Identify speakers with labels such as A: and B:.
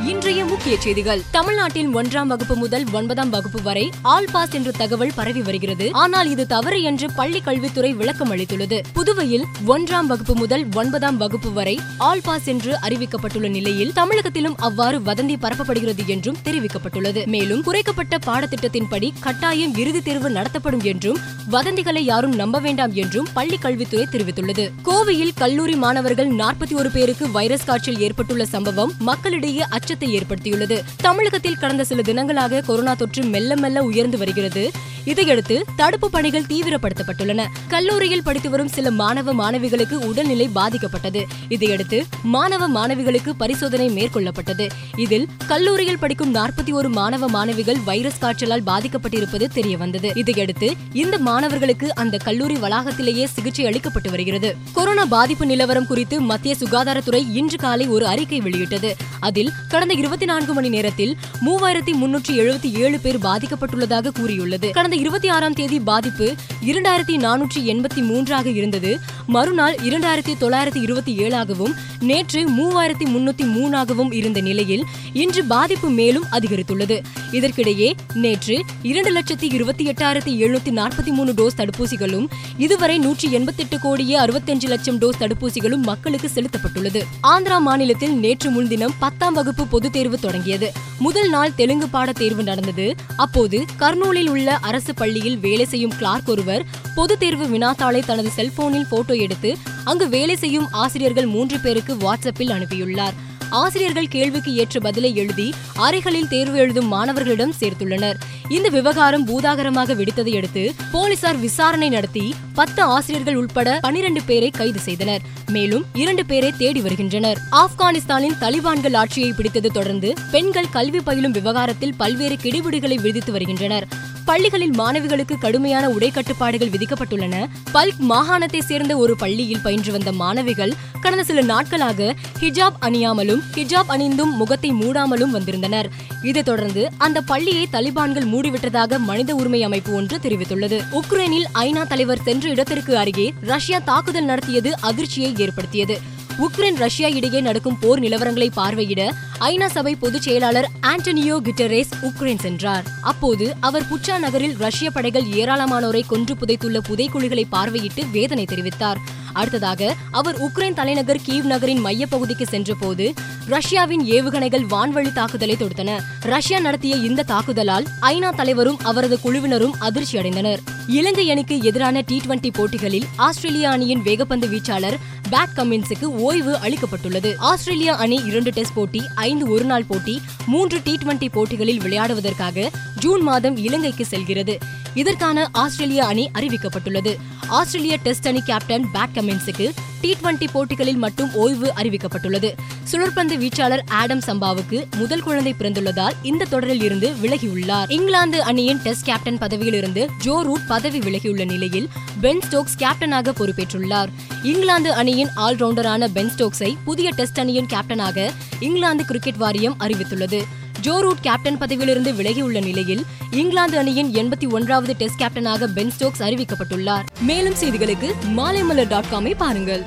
A: இன்றைய முக்கிய செய்திகள். தமிழ்நாட்டில் ஒன்றாம் வகுப்பு முதல் ஒன்பதாம் வகுப்பு வரை ஆல் பாஸ் என்ற தகவல் பரவி வருகிறது. ஆனால் இது தவறு என்று பள்ளி கல்வித்துறை விளக்கம் அளித்துள்ளது. புதுவையில் ஒன்றாம் வகுப்பு முதல் ஒன்பதாம் வகுப்பு வரை ஆல் பாஸ் என்று அறிவிக்கப்பட்டுள்ள நிலையில் தமிழகத்திலும் அவ்வாறு வதந்தி பரப்பப்படுகிறது என்றும் தெரிவிக்கப்பட்டுள்ளது. மேலும் குறைக்கப்பட்ட பாடத்திட்டத்தின்படி கட்டாயம் இறுதித் தேர்வு நடத்தப்படும் என்றும் வதந்திகளை யாரும் நம்ப வேண்டாம் என்றும் பள்ளி கல்வித்துறை தெரிவித்துள்ளது. கோவையில் கல்லூரி மாணவர்கள் நாற்பத்தி ஒரு பேருக்கு வைரஸ் காய்ச்சல் ஏற்பட்டுள்ள சம்பவம் மக்களிடையே அச்சத்தை ஏற்படுத்தியுள்ளது. தமிழகத்தில் கடந்த சில தினங்களாக கொரோனா தொற்று மெல்ல மெல்ல உயர்ந்து வருகிறது. இதையடுத்து தடுப்பு பணிகள் தீவிரப்படுத்தப்பட்டுள்ளன. கல்லூரியில் படித்து வரும் சில மாணவ மாணவிகளுக்கு உடல்நிலை பாதிக்கப்பட்டது. இதையடுத்து மாணவ மாணவிகளுக்கு பரிசோதனை மேற்கொள்ளப்பட்டது. இதில் கல்லூரியில் படிக்கும் நாற்பத்தி ஒரு மாணவ மாணவிகள் வைரஸ் காய்ச்சலால் பாதிக்கப்பட்டிருப்பது தெரியவந்தது. இதையடுத்து இந்த மாணவர்களுக்கு அந்த கல்லூரி வளாகத்திலேயே சிகிச்சை அளிக்கப்பட்டு வருகிறது. கொரோனா பாதிப்பு நிலவரம் குறித்து மத்திய சுகாதாரத்துறை இன்று காலை ஒரு அறிக்கை வெளியிட்டது. அதில் கடந்த இருபத்தி நான்கு மணி நேரத்தில் மூவாயிரத்தி முன்னூற்றி எழுபத்தி ஏழு பேர் பாதிக்கப்பட்டுள்ளதாக கூறியுள்ளது. கடந்த கடந்த இருபத்தி ஆறாம் தேதி பாதிப்பு இரண்டாயிரத்தி நானூற்றி எண்பத்தி மூன்றாக இருந்தது. மறுநாள் இரண்டாயிரத்தி தொள்ளாயிரத்தி இருபத்தி ஏழாகவும் நேற்று மூவாயிரத்தி முன்னூத்தி மூணாகவும் இருந்த நிலையில் இன்று பாதிப்பு மேலும் அதிகரித்துள்ளது. இதற்கிடையே நேற்று இரண்டு லட்சத்தி இருபத்தி எட்டாயிரத்தி எழுநூத்தி நாற்பத்தி மூணு டோஸ் தடுப்பூசிகளும் இதுவரை நூற்றி எண்பத்தெட்டு கோடியே அறுபத்தஞ்சு லட்சம் டோஸ் தடுப்பூசிகளும் மக்களுக்கு செலுத்தப்பட்டுள்ளது. ஆந்திரா மாநிலத்தில் நேற்று முன்தினம் பத்தாம் வகுப்பு பொதுத் தேர்வு தொடங்கியது. முதல் நாள் தெலுங்கு பாட தேர்வு நடந்தது. அப்போது கர்னூலில் உள்ள அரசு அரசு பள்ளியில் வேலை செய்யும் கிளார்க் ஒருவர் பொதுத் தேர்வு வினாத்தாளை தனது செல்போனில் போட்டோ எடுத்து அங்கு வேலை செய்யும் ஆசிரியர்கள் மூன்று பேருக்கு வாட்ஸ்அப்பில் அனுப்பியுள்ளார். ஆசிரியர்கள் கேள்விக்கு ஏற்ற பதிலை எழுதி அறைகளில் தேர்வு எழுதும் மாணவர்களிடம் சேர்த்துள்ளனர். இந்த விவகாரம் பூதாகரமாக வெடித்ததை அடுத்து போலீசார் விசாரணை நடத்தி பத்து ஆசிரியர்கள் உட்பட பனிரெண்டு பேரை கைது செய்தனர். மேலும் இரண்டு பேரை தேடி வருகின்றனர். ஆப்கானிஸ்தானின் தலிபான்கள் ஆட்சியை பிடித்தது தொடர்ந்து பெண்கள் கல்வி பயிலும் விவகாரத்தில் பல்வேறு கெடுபிடிகளை விதித்து வருகின்றனர். பள்ளிகளில் மாணவிகளுக்கு கடுமையான உடை கட்டுப்பாடுகள் விதிக்கப்பட்டுள்ளன. பல்க் மாகாணத்தை சேர்ந்த ஒரு பள்ளியில் பயின்று வந்த மாணவிகள் கடந்த சில நாட்களாக ஹிஜாப் அணியாமலும் ஹிஜாப் அணிந்தும் முகத்தை மூடாமலும் வந்திருந்தனர். இதைத் தொடர்ந்து அந்த பள்ளியை தலிபான்கள் மூடிவிட்டதாக மனித உரிமை அமைப்பு ஒன்று தெரிவித்துள்ளது. உக்ரைனில் ஐநா தலைவர் சென்ற இடத்திற்கு அருகே ரஷ்யா தாக்குதல் நடத்தியது அதிர்ச்சியை ஏற்படுத்தியது. உக்ரைன் ரஷ்யா இடையே நடக்கும் போர் நிலவரங்களை பார்வையிட ஐநா சபை பொதுச் செயலாளர் ஆண்டனியோ கிட்டரேஸ் உக்ரைன் சென்றார். அப்போது அவர் புச்சா நகரில் ரஷ்ய படைகள் ஏராளமானோரை கொன்று புதைத்துள்ள புதைக்குழிகளை பார்வையிட்டு வேதனை தெரிவித்தார். அடுத்ததாக அவர் உக்ரைன் தலைநகர் கீவ் நகரின் மையப்பகுதிக்கு சென்றபோது ரஷ்யாவின் ஏவுகணைகள் வான்வழி தாக்குதலை தொடுத்தன. ரஷ்யா நடத்திய இந்த தாக்குதலால் ஐநா தலைவரும் அவரது குழுவினரும் அதிர்ச்சி அடைந்தனர். இலங்கை அணிக்கு எதிரான டி டுவெண்டி போட்டிகளில் ஆஸ்திரேலிய அணியின் வேகப்பந்து வீச்சாளர் பேட் கமின்ஸுக்கு ஓய்வு அளிக்கப்பட்டுள்ளது. ஆஸ்திரேலியா அணி இரண்டு டெஸ்ட் போட்டி ஐந்து ஒருநாள் போட்டி மூன்று டி டுவெண்டி போட்டிகளில் விளையாடுவதற்காக ஜூன் மாதம் இலங்கைக்கு செல்கிறது. இதற்கான ஆஸ்திரேலிய அணி அறிவிக்கப்பட்டுள்ளது. ஆஸ்திரேலிய டெஸ்ட் அணி கேப்டன் பேட் கமின்ஸுக்கு டி டுவெண்டி போட்டிகளில் மட்டும் ஓய்வு அறிவிக்கப்பட்டுள்ளது. சுழற்பந்து வீச்சாளர் ஆடம் சம்பாவுக்கு முதல் குழந்தை பிறந்துள்ளதால் இந்த தொடரில் இருந்து விலகியுள்ளார். இங்கிலாந்து அணியின் டெஸ்ட் கேப்டன் பதவியில் இருந்து ஜோ ரூட் பதவி விலகியுள்ள நிலையில் பென் ஸ்டோக்ஸ் கேப்டனாக பொறுப்பேற்றுள்ளார். இங்கிலாந்து அணியின் ஆல்ரவுண்டரான பென் ஸ்டோக்ஸை புதிய டெஸ்ட் அணியின் கேப்டனாக இங்கிலாந்து கிரிக்கெட் வாரியம் அறிவித்துள்ளது. ஜோ ரூட் கேப்டன் பதவியிலிருந்து விலகியுள்ள நிலையில் இங்கிலாந்து அணியின் எண்பத்தி ஒன்றாவது டெஸ்ட் கேப்டனாக பென் ஸ்டோக்ஸ் அறிவிக்கப்பட்டுள்ளார். மேலும் செய்திகளுக்கு மாலைமலர் டாட் காமை பாருங்கள்.